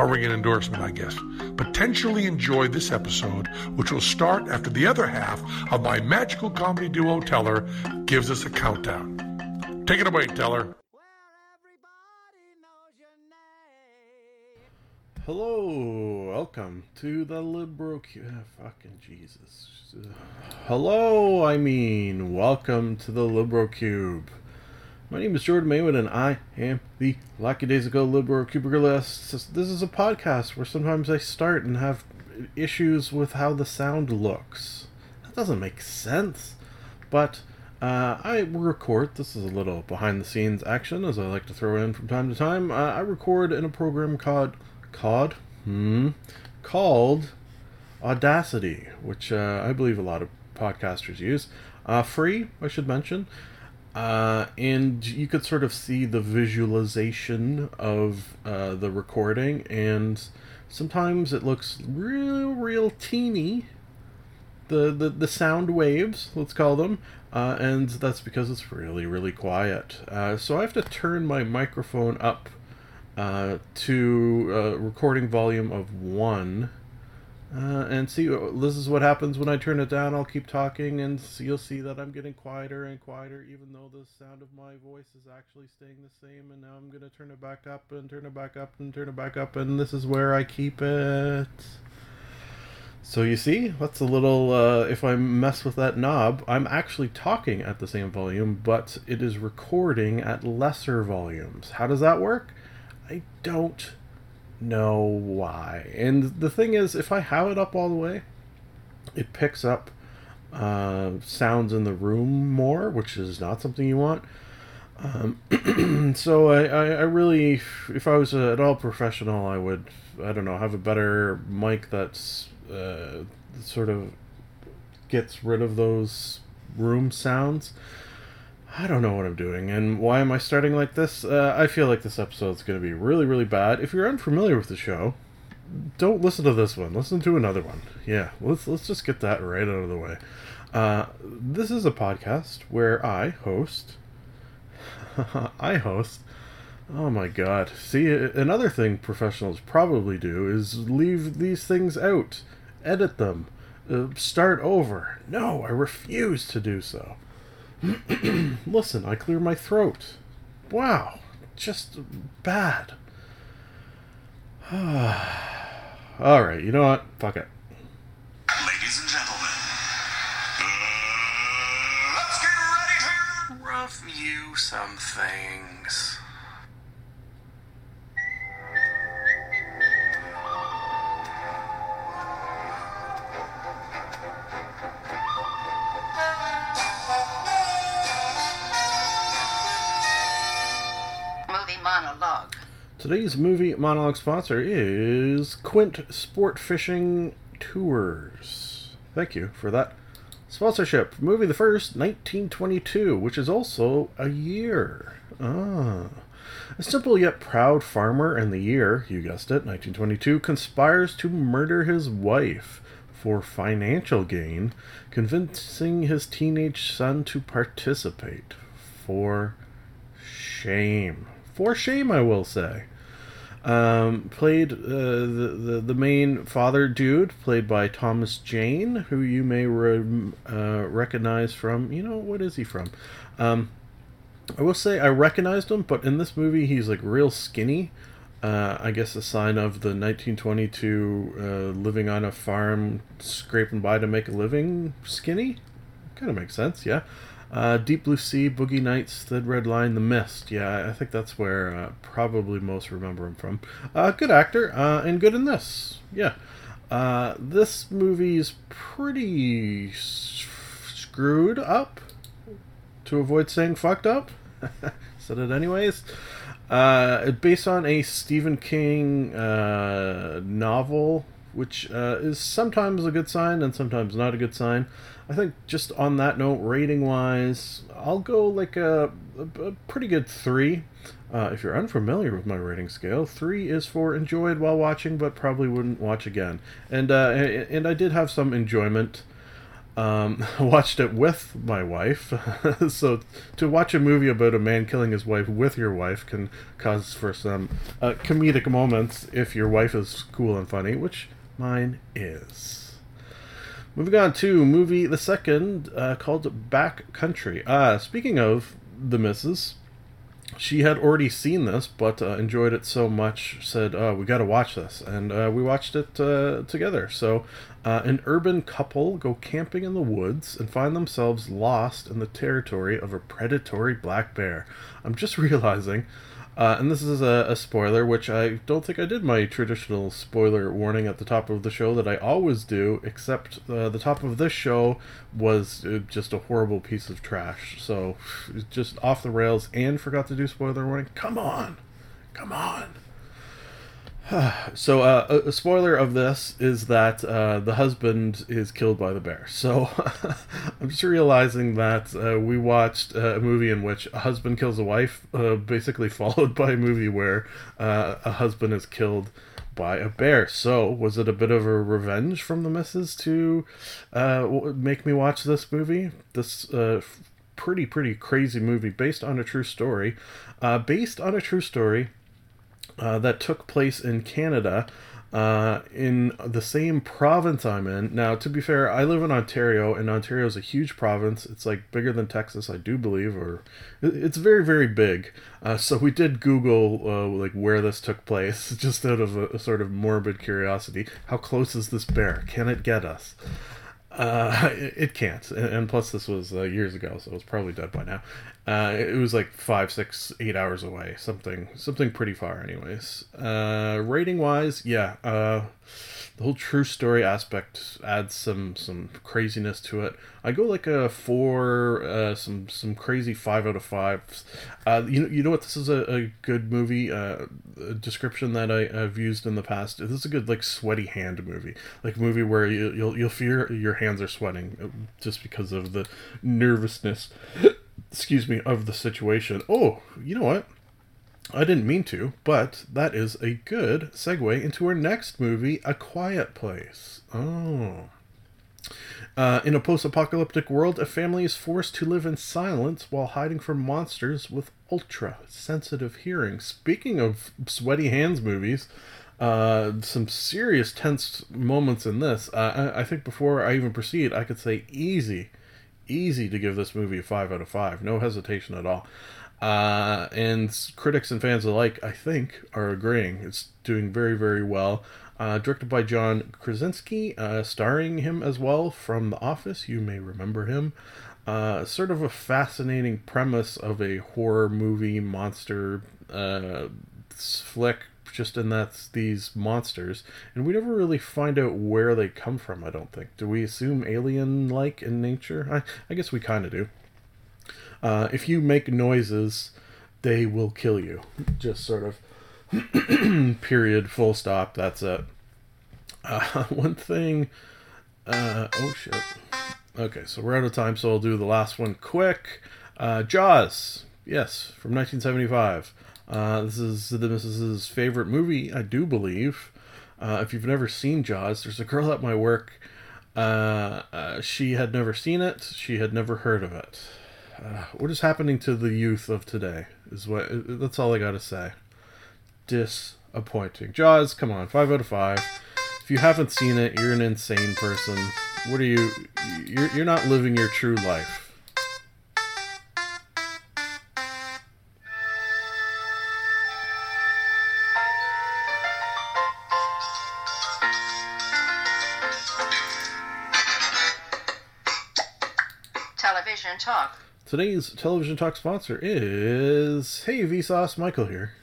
I'll ring an endorsement, I guess. Potentially enjoy this episode, which will start after the other half of my magical comedy duo Teller gives us a countdown. Take it away, Teller. Hello, welcome to the Libro Q. ah, fucking Jesus. Hello, I mean, welcome to the Libro Cube. My name is Jordan Maywood, and I am the Lucky Days Ago Libro Cuberlist. This is a podcast where sometimes I start and have issues with how the sound looks. That doesn't make sense. But uh, I record. This is a little behind the scenes action, as I like to throw in from time to time. Uh, I record in a program called called hmm called Audacity, which uh, I believe a lot of podcasters use. Uh, free, I should mention. Uh, and you could sort of see the visualization of uh, the recording, and sometimes it looks real, real teeny. The, the, the sound waves, let's call them, uh, and that's because it's really, really quiet. Uh, so I have to turn my microphone up uh, to a recording volume of one. Uh, and see, this is what happens when I turn it down. I'll keep talking, and you'll see that I'm getting quieter and quieter, even though the sound of my voice is actually staying the same. And now I'm going to turn it back up and turn it back up and turn it back up, and this is where I keep it. So you see, that's a little. Uh, if I mess with that knob, I'm actually talking at the same volume, but it is recording at lesser volumes. How does that work? I don't know why. And the thing is, if I have it up all the way, it picks up uh, sounds in the room more, which is not something you want. Um, so I, I, I really, if I was at all professional, I would, I don't know, have a better mic that's uh, sort of gets rid of those room sounds. I don't know what I'm doing, and why am I starting like this? Uh, I feel like this episode's going to be really, really bad. If you're unfamiliar with the show, don't listen to this one. Listen to another one. Yeah, let's let's just get that right out of the way. Uh, this is a podcast where I host. I host. Oh my god! See, another thing professionals probably do is leave these things out, edit them, uh, start over. No, I refuse to do so. Listen, I clear my throat. Wow, just bad. All right, you know what? Fuck it. Ladies and gentlemen, uh, let's get ready to review some things. Today's movie monologue sponsor is Quint Sport Fishing Tours. Thank you for that sponsorship. Movie the first, 1922, which is also a year. Ah. A simple yet proud farmer in the year, you guessed it, 1922, conspires to murder his wife for financial gain, convincing his teenage son to participate. For shame. For shame, I will say. Um, played uh, the, the the main father dude, played by Thomas Jane, who you may re- uh, recognize from you know what is he from? Um, I will say I recognized him, but in this movie he's like real skinny. Uh, I guess a sign of the 1922 uh, living on a farm, scraping by to make a living, skinny. Kind of makes sense, yeah. Uh, Deep Blue Sea, Boogie Nights, Thin Red Line, The Mist. Yeah, I think that's where uh, probably most remember him from. Uh, good actor, uh, and good in this. Yeah. Uh, this movie's pretty s- screwed up. To avoid saying fucked up, said it anyways. Uh, based on a Stephen King uh, novel, which uh, is sometimes a good sign and sometimes not a good sign. I think just on that note, rating wise, I'll go like a, a, a pretty good three. Uh, if you're unfamiliar with my rating scale, three is for enjoyed while watching, but probably wouldn't watch again. And uh, and I did have some enjoyment. Um, watched it with my wife, so to watch a movie about a man killing his wife with your wife can cause for some uh, comedic moments if your wife is cool and funny, which mine is. Moving on to movie the second uh, called Back Country. Uh, speaking of the missus, she had already seen this, but uh, enjoyed it so much, said, uh, "We got to watch this," and uh, we watched it uh, together. So, uh, an urban couple go camping in the woods and find themselves lost in the territory of a predatory black bear. I'm just realizing. Uh, and this is a, a spoiler, which I don't think I did my traditional spoiler warning at the top of the show that I always do, except uh, the top of this show was uh, just a horrible piece of trash. So, just off the rails and forgot to do spoiler warning. Come on! Come on! so uh, a, spoiler of this is that uh, the husband is killed by the bear. So I'm just realizing that uh, we watched uh, a movie in which a husband kills a wife, uh, basically followed by a movie where uh, a husband is killed by a bear. So was it a bit of a revenge from the missus to make me watch this movie? This pretty pretty crazy movie based on a true story, based on a true story uh, that took place in Canada. Uh, in the same province I'm in. Now, to be fair, I live in Ontario, and Ontario is a huge province. It's like bigger than Texas, I do believe, or it's very, very big. Uh, so we did Google uh, like where this took place, just out of a, a, sort of morbid curiosity. How close is this bear? Can it get us? Uh, it, it, can't, and, and, plus this was uh, years ago, so it's probably dead by now. Uh, it was like five, six, eight hours away, something, something pretty far, anyways. Uh, rating wise, yeah, uh, the whole true story aspect adds some some craziness to it. I go like a four, uh, some some crazy five out of five. Uh, you know, you know what? This is a, a good movie. Uh, description that I, have used in the past. This is a good like sweaty hand movie, like movie where you, you'll you'll feel your hands are sweating uh, just because of the nervousness. excuse me of the situation. Oh, you know what? I didn't mean to, but that is a good segue into our next movie, A Quiet Place. Oh. Uh, in a post apocalyptic world, a family is forced to live in silence while hiding from monsters with ultra sensitive hearing. Speaking of sweaty hands movies, uh, some serious tense moments in this. Uh, I, I think before I even proceed, I could say easy, easy to give this movie a 5 out of 5. No hesitation at all. Uh, and critics and fans alike, I think, are agreeing. It's doing very, very well. Uh, directed by John Krasinski, uh, starring him as well from The Office. You may remember him. Uh, sort of a fascinating premise of a horror movie monster uh, flick, just in that these monsters, and we never really find out where they come from. I don't think. Do we assume alien-like in nature? I, I guess we kind of do. Uh, if you make noises, they will kill you. Just sort of period, full stop. That's it. Uh, one thing. Uh, oh shit. Okay, so we're out of time, so I'll do the last one quick. Uh, Jaws. Yes, from 1975. Uh, this is the Mrs.'s favorite movie, I do believe. Uh, if you've never seen Jaws, there's a girl at my work. Uh, uh, she had never seen it. She had never heard of it. Uh, what is happening to the youth of today? Is what that's all I gotta say. Disappointing. Jaws, come on, five out of five. If you haven't seen it, you're an insane person. What are you? You're you're not living your true life. Television Talk. Today's television talk sponsor is Hey Vsauce, Michael here.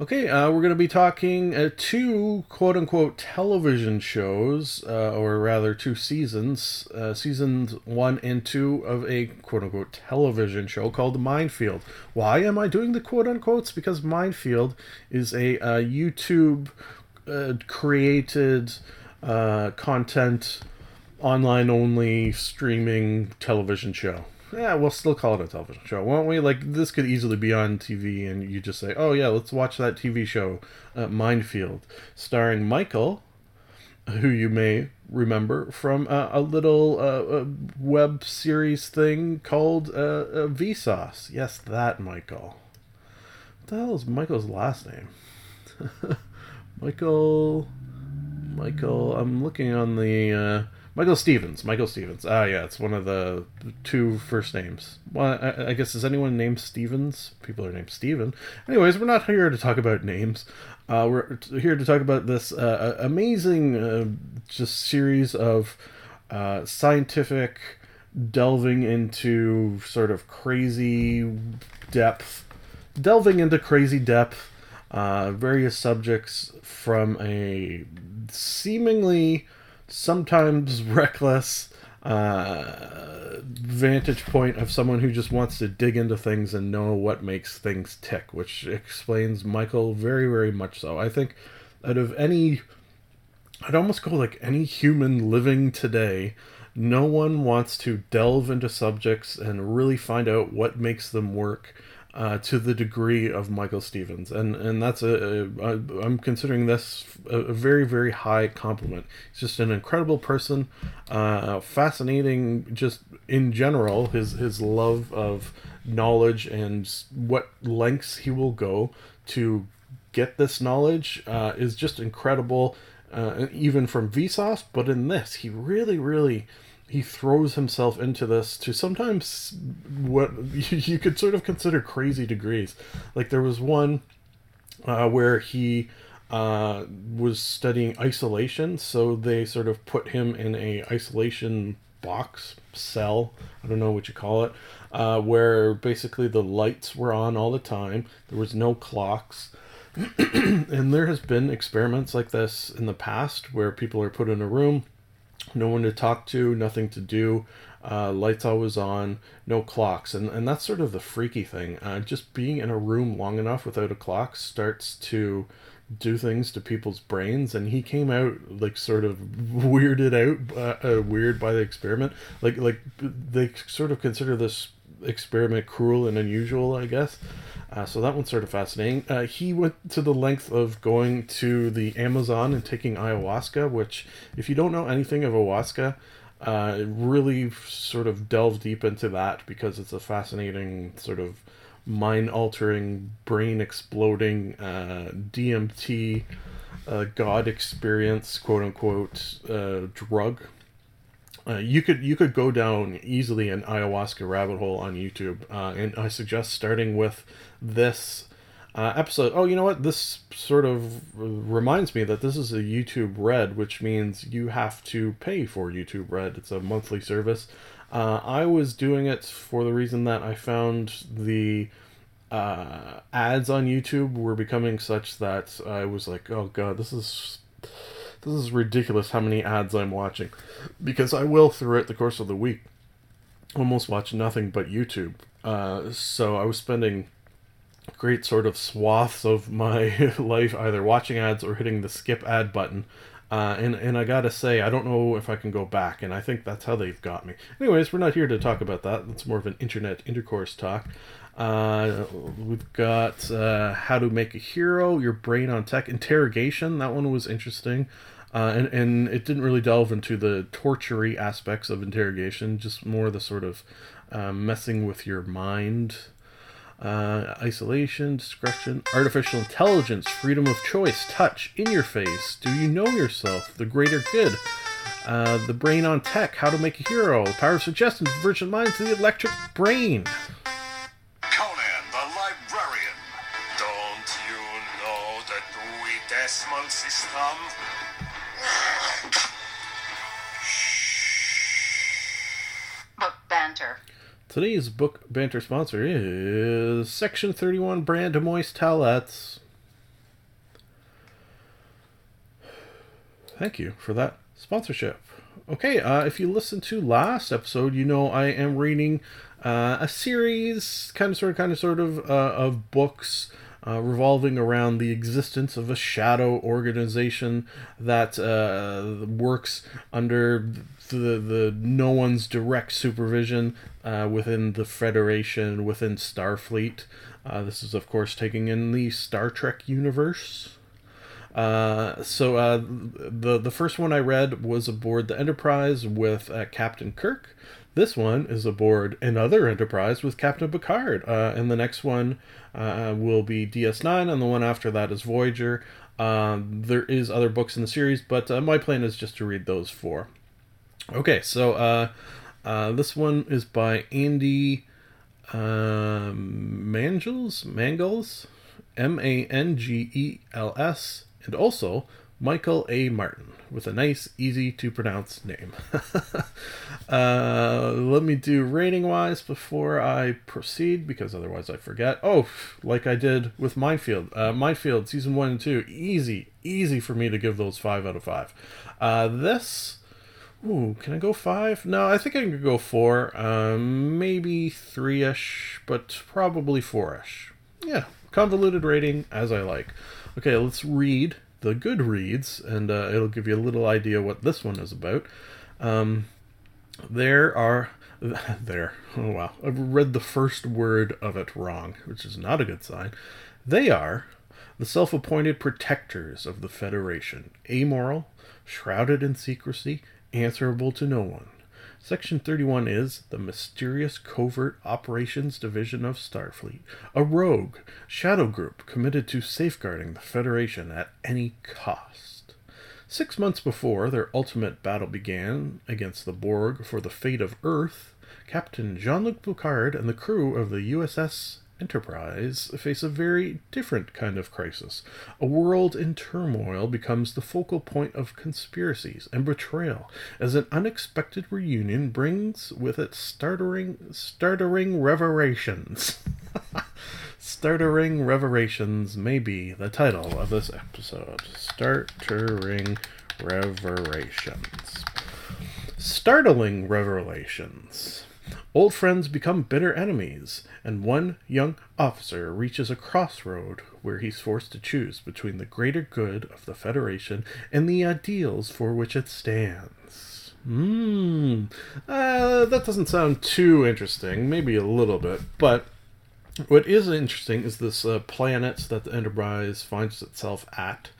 Okay, uh, we're going to be talking uh, two quote unquote television shows, uh, or rather two seasons, uh, seasons one and two of a quote unquote television show called Mind Field. Why am I doing the quote unquotes? Because Mind Field is a uh, YouTube uh, created content, online only streaming television show. Yeah, we'll still call it a television show, won't we? Like this could easily be on TV, and you just say, "Oh yeah, let's watch that TV show, uh, Mind Field, starring Michael, who you may remember from uh, a little uh, uh, web series thing called uh, uh, Vsauce. Yes, that Michael. What the hell is Michael's last name? Michael. Michael. I'm looking on the. Michael Stevens. Michael Stevens. Ah, yeah, it's one of the two first names. Well, I, I guess is anyone named Stevens? People are named Steven. Anyways, we're not here to talk about names. Uh, we're here to talk about this uh, amazing, uh, just series of uh, scientific delving into sort of crazy depth, delving into crazy depth, uh, various subjects from a seemingly sometimes reckless uh, vantage point of someone who just wants to dig into things and know what makes things tick, which explains Michael very, very much so. I think out of any, I'd almost go like any human living today, no one wants to delve into subjects and really find out what makes them work uh, to the degree of Michael Stevens, and and that's a, a, I'm considering this a, a very very high compliment. He's just an incredible person, uh, fascinating just in general. His his love of knowledge and what lengths he will go to get this knowledge uh, is just incredible. Uh, even from Vsauce, but in this, he really really he throws himself into this to sometimes what you could sort of consider crazy degrees. Like there was one uh, where he uh, was studying isolation, so they sort of put him in a isolation box cell. I don't know what you call it, uh, where basically the lights were on all the time. There was no clocks. and there has been experiments like this in the past where people are put in a room no one to talk to, nothing to do, uh, lights always on, no clocks, and and that's sort of the freaky thing. Uh, just being in a room long enough without a clock starts to do things to people's brains, and he came out like sort of weirded out, uh, uh, weird by the experiment. Like like they sort of consider this experiment cruel and unusual, I guess. Uh, so that one's sort of fascinating. Uh, he went to the length of going to the Amazon and taking ayahuasca, which, if you don't know anything of ayahuasca, uh, really sort of delve deep into that because it's a fascinating sort of mind altering, brain exploding uh, DMT uh, God experience, quote unquote, uh, drug uh, you could you could go down easily an ayahuasca rabbit hole on YouTube, uh, and I suggest starting with this uh, episode. Oh, you know what? This sort of reminds me that this is a YouTube Red, which means you have to pay for YouTube Red. It's a monthly service. Uh, I was doing it for the reason that I found the uh, ads on YouTube were becoming such that I was like, oh god, this is this is ridiculous how many ads I'm watching. Because I will, throughout the course of the week, almost watch nothing but YouTube. Uh, so I was spending great sort of swaths of my life either watching ads or hitting the skip ad button. Uh, and, and I gotta say, I don't know if I can go back, and I think that's how they've got me. Anyways, we're not here to talk about that. That's more of an internet intercourse talk. Uh, we've got uh, How to Make a Hero, Your Brain on Tech, Interrogation. That one was interesting. Uh, and, and it didn't really delve into the tortury aspects of interrogation, just more the sort of uh, messing with your mind. Uh, isolation, discretion, artificial intelligence, freedom of choice, touch, in your face, do you know yourself, the greater good, uh, the brain on tech, how to make a hero, power of suggestion, virgin minds, the electric brain. assessment system. Book banter. Today's book banter sponsor is Section 31 brand moist towelettes. Thank you for that sponsorship. Okay, uh, if you listened to last episode, you know I am reading uh, a series, kind of, sort of, kind of, sort of, uh, of books uh, revolving around the existence of a shadow organization that uh, works under the the no one's direct supervision uh, within the Federation, within Starfleet. Uh, this is, of course, taking in the Star Trek universe. Uh, so uh, the the first one I read was aboard the Enterprise with uh, Captain Kirk. This one is aboard another Enterprise with Captain Picard, uh, and the next one uh, will be DS9, and the one after that is Voyager. Um, there is other books in the series, but uh, my plan is just to read those four. Okay, so uh, uh, this one is by Andy uh, Mangels, Mangels, M A N G E L S, and also Michael A. Martin with a nice, easy to pronounce name. uh, let me do rating wise before I proceed because otherwise I forget. Oh, like I did with Mind Field. Uh, Mind Field season one and two, easy, easy for me to give those five out of five. Uh, this. Ooh, can I go five? No, I think I can go four. Um, maybe three ish, but probably four ish. Yeah, convoluted rating as I like. Okay, let's read the good reads, and uh, it'll give you a little idea what this one is about. Um, there are there. Oh wow, I've read the first word of it wrong, which is not a good sign. They are the self-appointed protectors of the Federation, amoral, shrouded in secrecy, answerable to no one. Section 31 is the mysterious covert operations division of Starfleet, a rogue shadow group committed to safeguarding the Federation at any cost. Six months before their ultimate battle began against the Borg for the fate of Earth, Captain Jean Luc Picard and the crew of the USS Enterprise face a very different kind of crisis. A world in turmoil becomes the focal point of conspiracies and betrayal as an unexpected reunion brings with it startling, startling revelations. startling revelations may be the title of this episode. Startling revelations. Startling revelations. Old friends become bitter enemies, and one young officer reaches a crossroad where he's forced to choose between the greater good of the Federation and the ideals for which it stands. Hmm, uh, that doesn't sound too interesting, maybe a little bit, but what is interesting is this uh, planet that the Enterprise finds itself at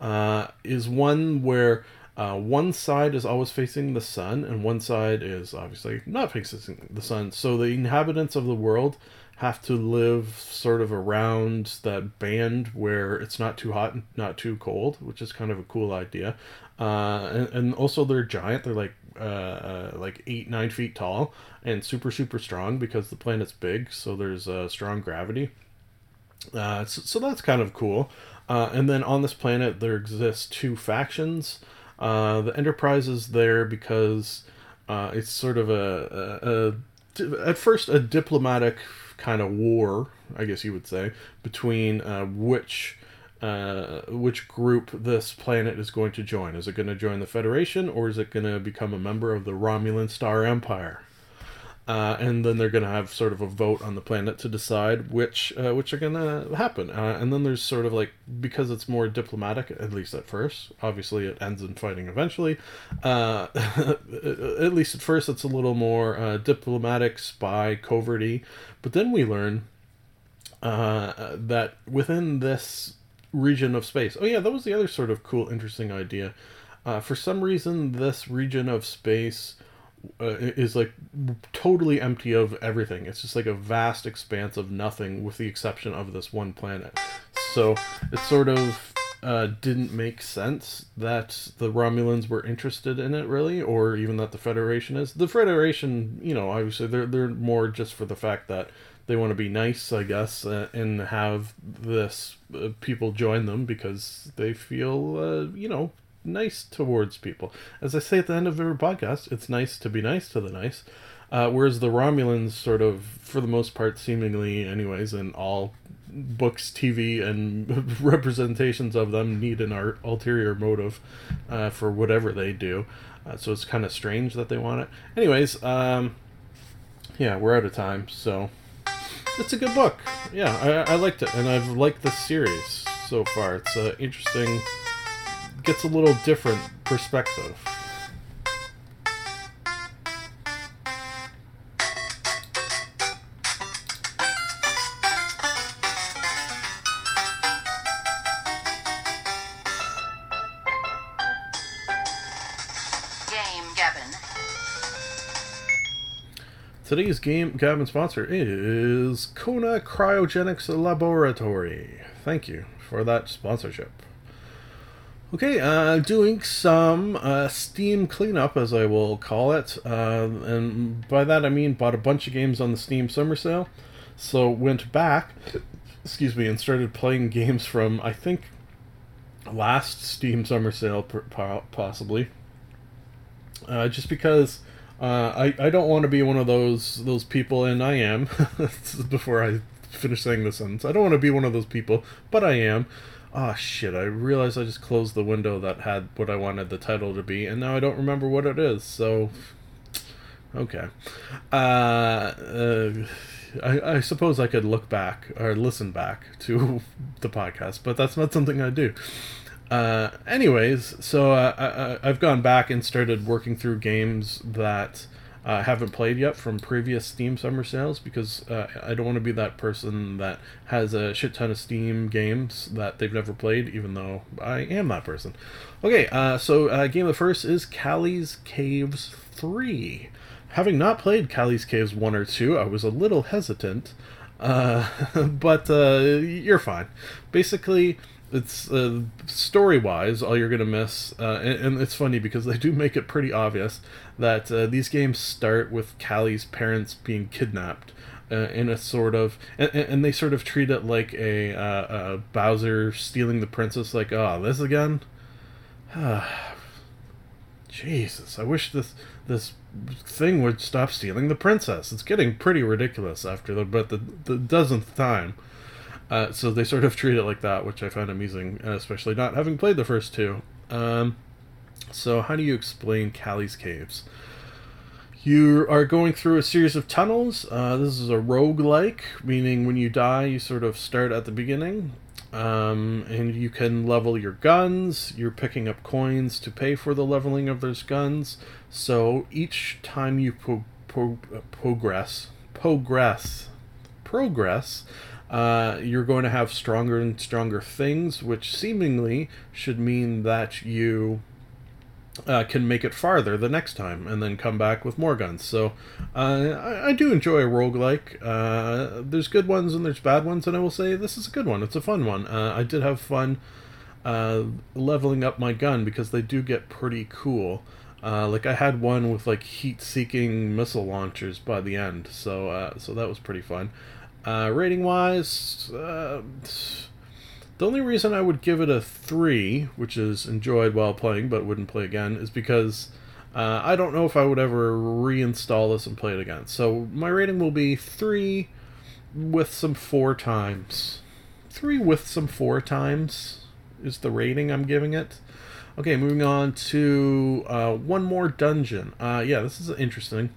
uh, is one where uh, one side is always facing the sun, and one side is obviously not facing the sun. So the inhabitants of the world have to live sort of around that band where it's not too hot and not too cold, which is kind of a cool idea. Uh, and, and also they're giant; they're like uh, uh, like eight nine feet tall and super super strong because the planet's big, so there's uh, strong gravity. Uh, so, so that's kind of cool. Uh, and then on this planet, there exists two factions. Uh, the Enterprise is there because uh, it's sort of a, a, a, at first a diplomatic kind of war, I guess you would say, between uh, which uh, which group this planet is going to join. Is it going to join the Federation or is it going to become a member of the Romulan Star Empire? Uh, and then they're going to have sort of a vote on the planet to decide which uh, which are going to happen. Uh, and then there's sort of like because it's more diplomatic, at least at first. Obviously, it ends in fighting eventually. Uh, at least at first, it's a little more uh, diplomatic, spy, coverty. But then we learn uh, that within this region of space. Oh yeah, that was the other sort of cool, interesting idea. for some reason, this region of space uh, is like totally empty of everything. It's just like a vast expanse of nothing, with the exception of this one planet. So it sort of uh, didn't make sense that the Romulans were interested in it, really, or even that the Federation is. The Federation, you know, obviously they're they're more just for the fact that they want to be nice, I guess, uh, and have this uh, people join them because they feel, uh, you know, nice towards people. As I say at the end of every podcast, it's nice to be nice to the nice. Uh, whereas the Romulans, sort of, for the most part, seemingly, anyways, in all books, TV, and representations of them need an art, ulterior motive uh, for whatever they do. Uh, so it's kind of strange that they want it. Anyways, um, yeah, we're out of time, so it's a good book. Yeah, I, I liked it, and I've liked the series so far. It's uh, interesting, gets a little different perspective. Game Gabbin'. Today's game Gabbin' sponsor is Kona Cryogenics Laboratory. Thank you for that sponsorship. Okay, uh, doing some uh, Steam cleanup, as I will call it, uh, and by that I mean bought a bunch of games on the Steam summer sale. So went back, excuse me, and started playing games from I think last Steam summer sale, possibly. Uh, just because uh, I I don't want to be one of those those people, and I am. before I finish saying the sentence, I don't want to be one of those people, but I am. Ah, shit! I realized I just closed the window that had what I wanted the title to be, and now I don't remember what it is. So, okay. Uh, uh, I, I suppose I could look back or listen back to the podcast, but that's not something I do. Uh, anyways, so uh, I, I, I've gone back and started working through games that uh, haven't played yet from previous Steam summer sales because uh, I don't want to be that person that has a shit ton of Steam games that they've never played, even though I am that person. Okay, uh, so uh, game of the first is Cally's Caves 3. Having not played Cally's Caves 1 or 2, I was a little hesitant, uh, but uh, you're fine. Basically, it's uh, story wise all you're gonna miss uh, and, and it's funny because they do make it pretty obvious that uh, these games start with Cally's parents being kidnapped uh, in a sort of and, and they sort of treat it like a, uh, a Bowser stealing the princess like oh this again? Jesus I wish this this thing would stop stealing the princess. It's getting pretty ridiculous after the but the, the dozenth time uh, so they sort of treat it like that, which I find amusing, uh, especially not having played the first two. Um, so, how do you explain Cally's Caves? You are going through a series of tunnels. Uh, this is a rogue-like, meaning when you die, you sort of start at the beginning. Um, and you can level your guns. You're picking up coins to pay for the leveling of those guns. So each time you pro- pro- progress, progress, progress, uh, you're going to have stronger and stronger things, which seemingly should mean that you uh, can make it farther the next time and then come back with more guns. So uh, I, I do enjoy a roguelike. Uh, there's good ones and there's bad ones, and I will say this is a good one. It's a fun one. Uh, I did have fun uh, leveling up my gun because they do get pretty cool. Uh, like I had one with like heat-seeking missile launchers by the end, so so that was pretty fun. Uh, rating wise, uh, the only reason I would give it a three, which is enjoyed while playing but wouldn't play again, is because uh, I don't know if I would ever reinstall this and play it again. So my rating will be three with some four times. Three with some four times is the rating I'm giving it. Okay, moving on to uh, one more dungeon. Uh, yeah, this is interesting.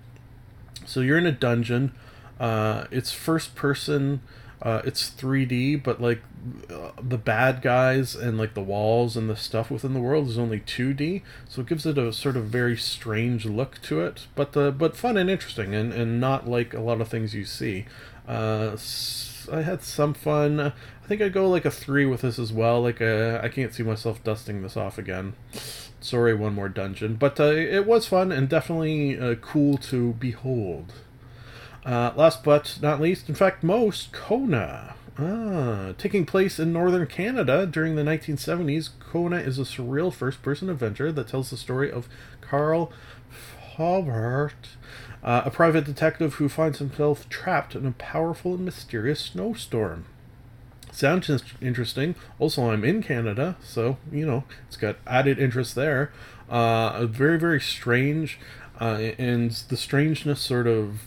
So you're in a dungeon. Uh, it's first person. Uh, it's 3D, but like uh, the bad guys and like the walls and the stuff within the world is only 2D, so it gives it a sort of very strange look to it. But the but fun and interesting, and and not like a lot of things you see. Uh, I had some fun. I think I'd go like a three with this as well. Like uh, I can't see myself dusting this off again. Sorry, one more dungeon, but uh, it was fun and definitely uh, cool to behold. Uh, last but not least, in fact, most, Kona. Ah, taking place in northern Canada during the 1970s, Kona is a surreal first person adventure that tells the story of Carl Faubert, uh, a private detective who finds himself trapped in a powerful and mysterious snowstorm. Sounds in- interesting. Also, I'm in Canada, so, you know, it's got added interest there. Uh, very, very strange, uh, and the strangeness sort of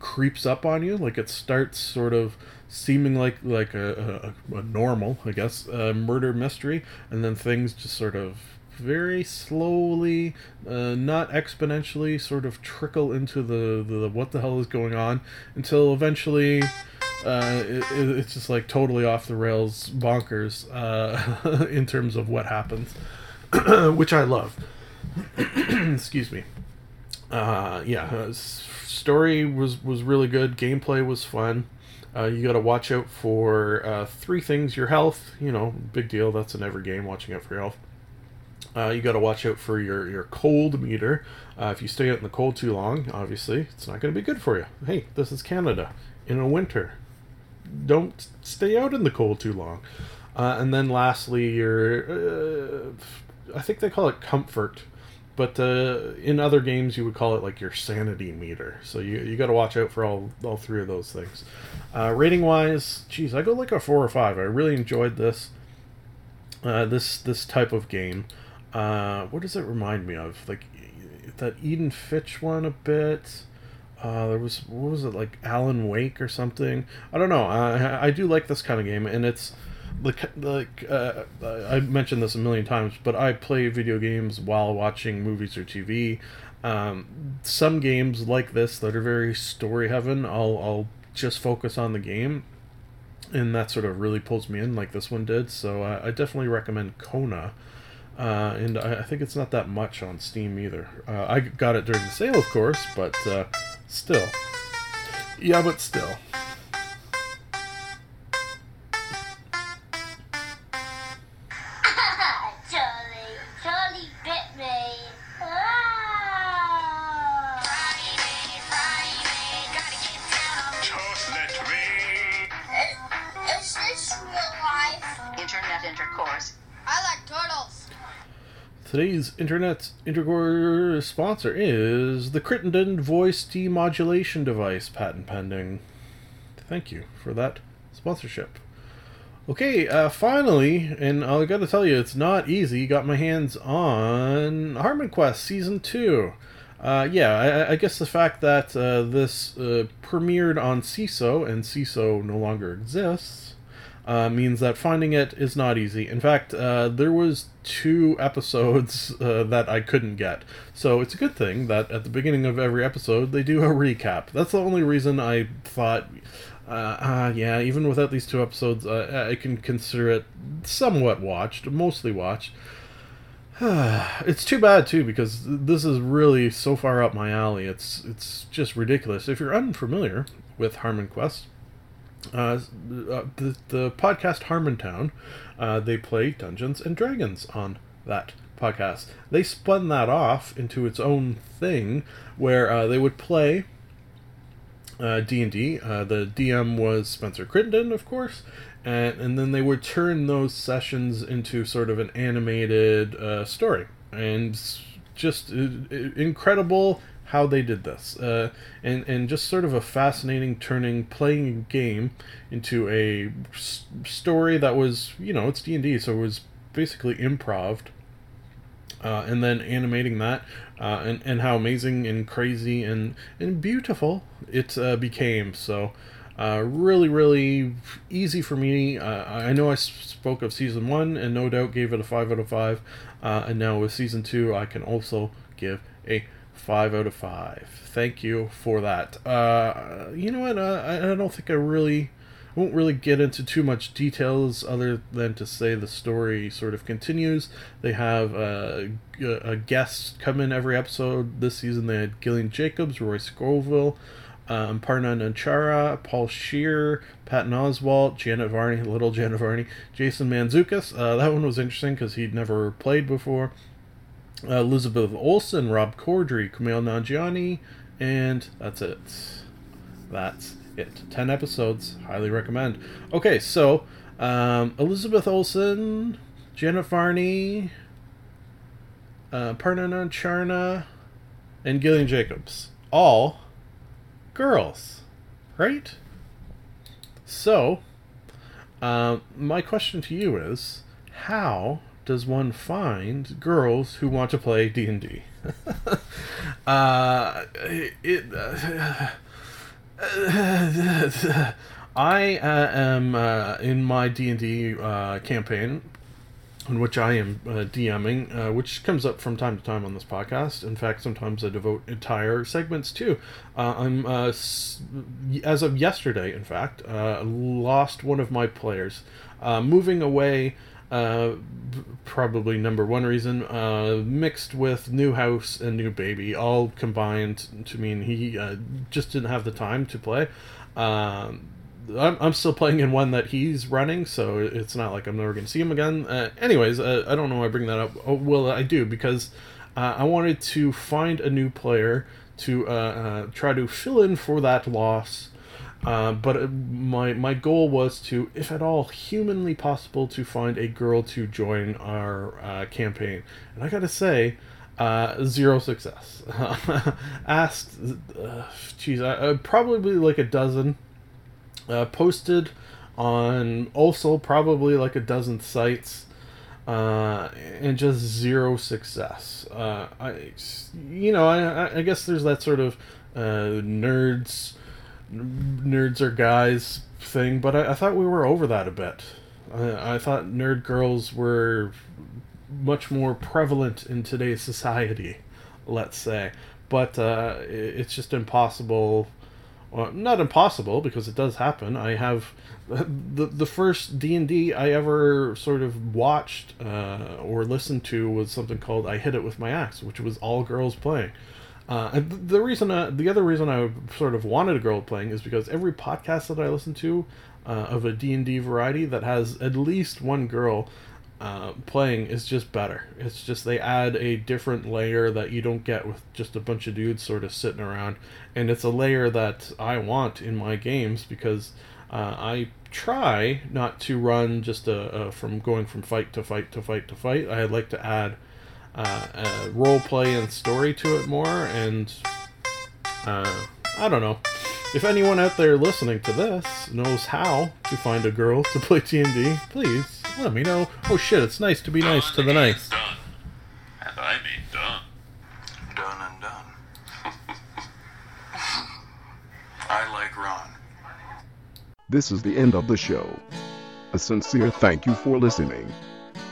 creeps up on you like it starts sort of seeming like like a, a, a normal, I guess, uh, murder mystery, and then things just sort of very slowly, uh, not exponentially, sort of trickle into the, the what the hell is going on until eventually. Uh, it- it's just like totally off the rails bonkers uh, in terms of what happens, which I love. Excuse me. Uh, yeah, uh, story was was really good. Gameplay was fun. Uh, you got to watch out for uh, three things: your health. You know, big deal. That's in every game. Watching out for your health. Uh, you got to watch out for your your cold meter. Uh, if you stay out in the cold too long, obviously it's not going to be good for you. Hey, this is Canada in a winter. Don't stay out in the cold too long. Uh, and then lastly, your uh, I think they call it comfort, but uh, in other games you would call it like your sanity meter. So you you got to watch out for all all three of those things. Uh, rating wise, geez, I go like a four or five. I really enjoyed this uh, this this type of game. Uh, what does it remind me of? Like that Edith Finch one a bit. Uh, there was what was it like Alan Wake or something? I don't know. I I do like this kind of game, and it's like like uh, I mentioned this a million times, but I play video games while watching movies or TV. Um, some games like this that are very story heaven, I'll I'll just focus on the game, and that sort of really pulls me in, like this one did. So uh, I definitely recommend Kona. Uh, and I, I think it's not that much on Steam either. Uh, I got it during the sale, of course, but uh, still. Yeah, but still. Today's internet intercourse sponsor is the Crittenden voice demodulation device, patent pending. Thank you for that sponsorship. Okay, uh, finally, and I gotta tell you, it's not easy. Got my hands on Harmon Quest Season 2. Uh, yeah, I, I guess the fact that uh, this uh, premiered on Seeso and Seeso no longer exists uh, means that finding it is not easy. In fact, uh, there was two episodes uh, that I couldn't get, so it's a good thing that at the beginning of every episode they do a recap. That's the only reason I thought, uh, uh, yeah, even without these two episodes, I can consider it somewhat watched, mostly watched. it's too bad too because this is really so far up my alley. It's it's just ridiculous. If you're unfamiliar with Harmon Quest, uh, uh, the, the podcast Harmontown, uh, they play Dungeons and Dragons on that podcast. They spun that off into its own thing where uh, they would play uh, D&D. Uh, the DM was Spencer Crittenden, of course, and, and then they would turn those sessions into sort of an animated uh, story. And just uh, uh, incredible how they did this. Uh, and, and just sort of a fascinating turning playing a game into a s- story that was, you know, it's D&D, so it was basically improv uh, and then animating that, uh, and and how amazing and crazy and and beautiful it uh, became. So, uh, really, really easy for me. Uh, I know I spoke of season one, and no doubt gave it a five out of five. And now with season two, I can also give a five out of five. Thank you for that. Uh, you know what? Uh, I, I don't think I really won't really get into too much details other than to say the story sort of continues. They have uh, a, a guest come in every episode. This season they had Gillian Jacobs, Roy Scoville, um, Parna Nancherla, Paul Scheer, Patton Oswalt, Janet Varney, little Janet Varney, Jason Mantzoukas. Uh, that one was interesting because he'd never played before. Uh, Elizabeth Olsen, Rob Corddry, Kumail Nanjiani, and that's it. That's it. 10 episodes. Highly recommend. Okay, so um, Elizabeth Olsen, Janet Varney, uh, Parna Charna, and Gillian Jacobs. All girls, right? So, um, my question to you is how does one find girls who want to play D&D? uh, uh, I uh, am uh, in my D and D uh, campaign, in which I am uh, DMing, which comes up from time to time on this podcast. In fact, sometimes I devote entire segments to. I'm as of yesterday, in fact, lost one of my players, moving away. Uh, probably number one reason, uh, mixed with new house and new baby, all combined to mean he uh, just didn't have the time to play. Um, I'm, I'm still playing in one that he's running, so it's not like I'm never going to see him again. Uh, anyways, uh, I don't know why I bring that up. Oh, well, I do because uh, I wanted to find a new player to uh, try to fill in for that loss. Uh, but uh, my my goal was to, if at all humanly possible, to find a girl to join our uh, campaign. And I gotta say, uh, zero success. Asked, I, uh, probably like a dozen uh, posted on also probably like a dozen sites and just zero success I, you know I, I- guess there's that sort of nerds nerds are guys thing but I, I thought we were over that a bit I, I thought nerd girls were much more prevalent in today's society let's say but uh, it's just impossible well, not impossible because it does happen. I have the the first D and D I ever sort of watched uh, or listened to was something called "I Hit It with My Axe," which was all girls playing. Uh, and the reason, uh, the other reason I sort of wanted a girl playing is because every podcast that I listen to uh, of a D and D variety that has at least one girl uh, playing is just better. It's just they add a different layer that you don't get with just a bunch of dudes sort of sitting around, and it's a layer that I want in my games because uh, I try not to run just a, a from going from fight to fight to fight to fight. I like to add uh, uh, role play and story to it more, and uh, I don't know. If anyone out there listening to this knows how to find a girl to play D and D, please let me know. Oh shit! It's nice to be nice to the nice. Done. And I mean done. Done and done. I like Ron. This is the end of the show. A sincere thank you for listening.